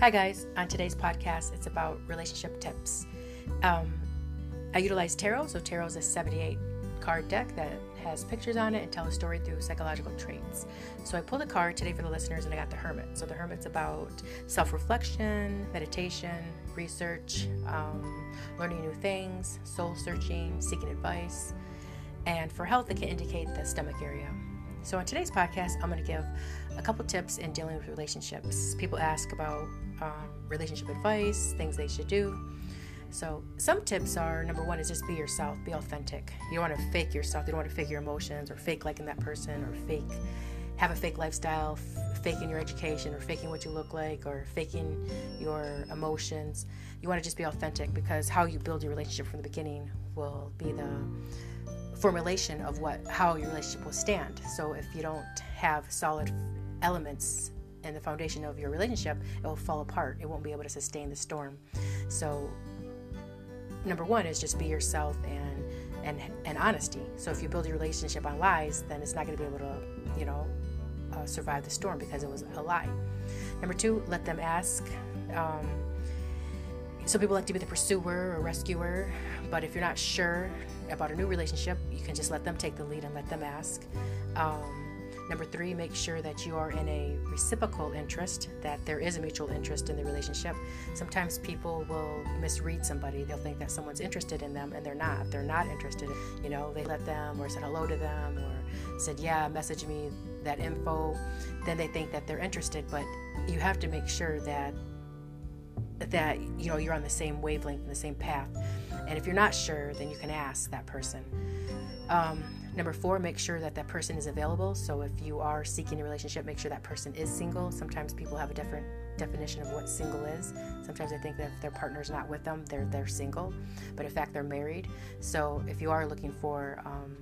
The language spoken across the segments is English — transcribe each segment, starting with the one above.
Hi, guys. On today's podcast, it's about relationship tips. Um, I utilize tarot. So, tarot is a 78 card deck that has pictures on it and tell a story through psychological traits. So, I pulled a card today for the listeners and I got the Hermit. So, the Hermit's about self reflection, meditation, research, um, learning new things, soul searching, seeking advice. And for health, it can indicate the stomach area. So, on today's podcast, I'm going to give a couple tips in dealing with relationships. People ask about um, relationship advice, things they should do. So, some tips are number one is just be yourself, be authentic. You don't want to fake yourself, you don't want to fake your emotions or fake liking that person or fake have a fake lifestyle, f- faking your education or faking what you look like or faking your emotions. You want to just be authentic because how you build your relationship from the beginning will be the formulation of what how your relationship will stand. So if you don't have solid elements in the foundation of your relationship, it will fall apart. It won't be able to sustain the storm. So number one is just be yourself and and and honesty. So if you build your relationship on lies, then it's not going to be able to, you know, uh, survive the storm because it was a lie. Number two, let them ask. Um, some people like to be the pursuer or rescuer, but if you're not sure about a new relationship, you can just let them take the lead and let them ask. Um, number three, make sure that you are in a reciprocal interest, that there is a mutual interest in the relationship. Sometimes people will misread somebody. They'll think that someone's interested in them and they're not. They're not interested. You know, they let them or said hello to them or said, yeah, message me that info. Then they think that they're interested, but you have to make sure that that you know you're on the same wavelength and the same path. And if you're not sure then you can ask that person. Um, number four make sure that that person is available. So if you are seeking a relationship make sure that person is single. Sometimes people have a different definition of what single is. Sometimes they think that if their partner's not with them they're they're single. But in fact they're married. So if you are looking for um,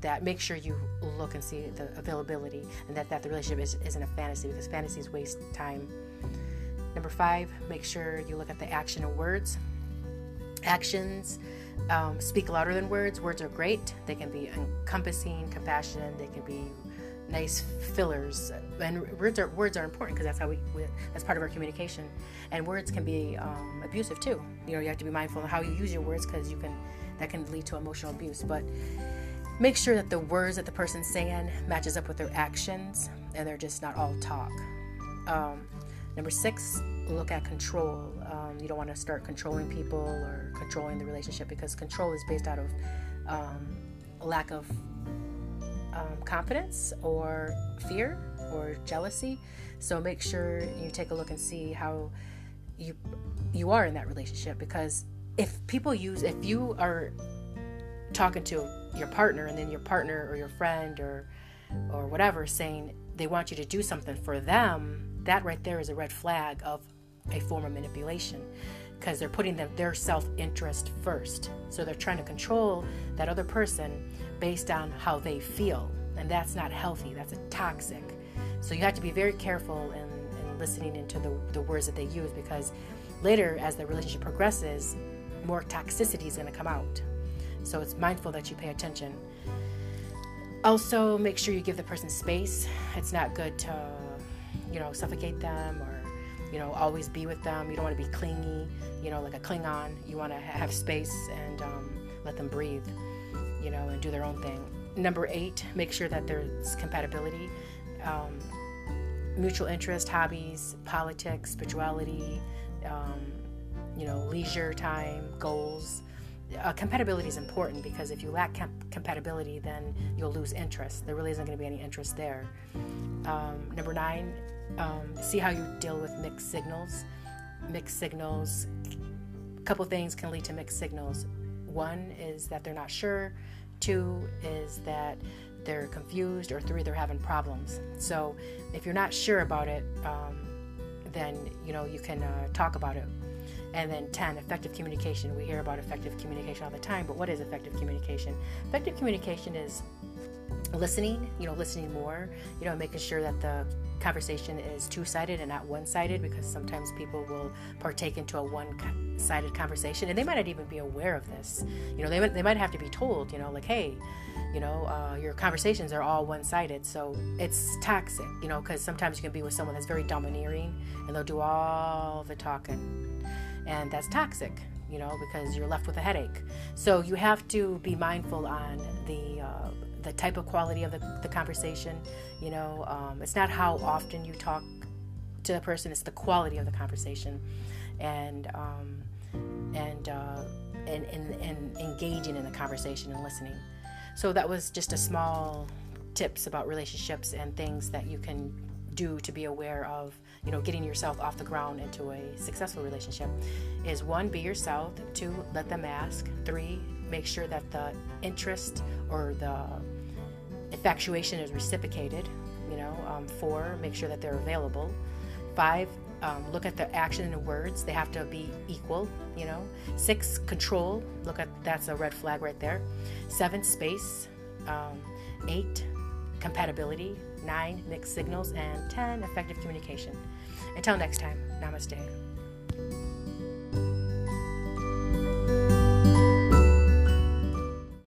that make sure you look and see the availability and that, that the relationship is, isn't a fantasy because fantasies waste time Number five, make sure you look at the action and words. Actions um, speak louder than words. Words are great. They can be encompassing, compassionate. They can be nice fillers. And words are words are important because that's how we, we, that's part of our communication. And words can be um, abusive too. You know, you have to be mindful of how you use your words because you can that can lead to emotional abuse. But make sure that the words that the person's saying matches up with their actions and they're just not all talk. Um, Number six, look at control. Um, you don't want to start controlling people or controlling the relationship because control is based out of um, lack of um, confidence or fear or jealousy. So make sure you take a look and see how you you are in that relationship because if people use if you are talking to your partner and then your partner or your friend or or whatever saying they want you to do something for them that right there is a red flag of a form of manipulation because they're putting their self interest first. So they're trying to control that other person based on how they feel. And that's not healthy, that's a toxic. So you have to be very careful in, in listening into the, the words that they use because later, as the relationship progresses, more toxicity is going to come out. So it's mindful that you pay attention. Also, make sure you give the person space. It's not good to you know, suffocate them or, you know, always be with them. You don't want to be clingy, you know, like a Klingon. You want to have space and um, let them breathe, you know, and do their own thing. Number eight, make sure that there's compatibility. Um, mutual interest, hobbies, politics, spirituality, um, you know, leisure time, goals. Uh, compatibility is important because if you lack comp- compatibility, then you'll lose interest. There really isn't going to be any interest there. Um, number nine, um, see how you deal with mixed signals. Mixed signals, a couple things can lead to mixed signals. One is that they're not sure, two is that they're confused, or three, they're having problems. So if you're not sure about it, um, then you know you can uh, talk about it. And then 10, effective communication. We hear about effective communication all the time, but what is effective communication? Effective communication is listening, you know, listening more, you know, making sure that the conversation is two sided and not one sided because sometimes people will partake into a one sided conversation and they might not even be aware of this. You know, they, they might have to be told, you know, like, hey, you know, uh, your conversations are all one sided. So it's toxic, you know, because sometimes you can be with someone that's very domineering and they'll do all the talking. And that's toxic, you know, because you're left with a headache. So you have to be mindful on the uh, the type of quality of the, the conversation. You know, um, it's not how often you talk to the person; it's the quality of the conversation, and um, and, uh, and, and and engaging in the conversation and listening. So that was just a small tips about relationships and things that you can do to be aware of you know getting yourself off the ground into a successful relationship is one be yourself two let them ask three make sure that the interest or the Infatuation is reciprocated. You know, um, four, make sure that they're available. Five, um, look at the action and the words. They have to be equal. You know. Six, control. Look at that's a red flag right there. Seven, space. Um, eight, compatibility. Nine, mixed signals, and ten, effective communication. Until next time, namaste.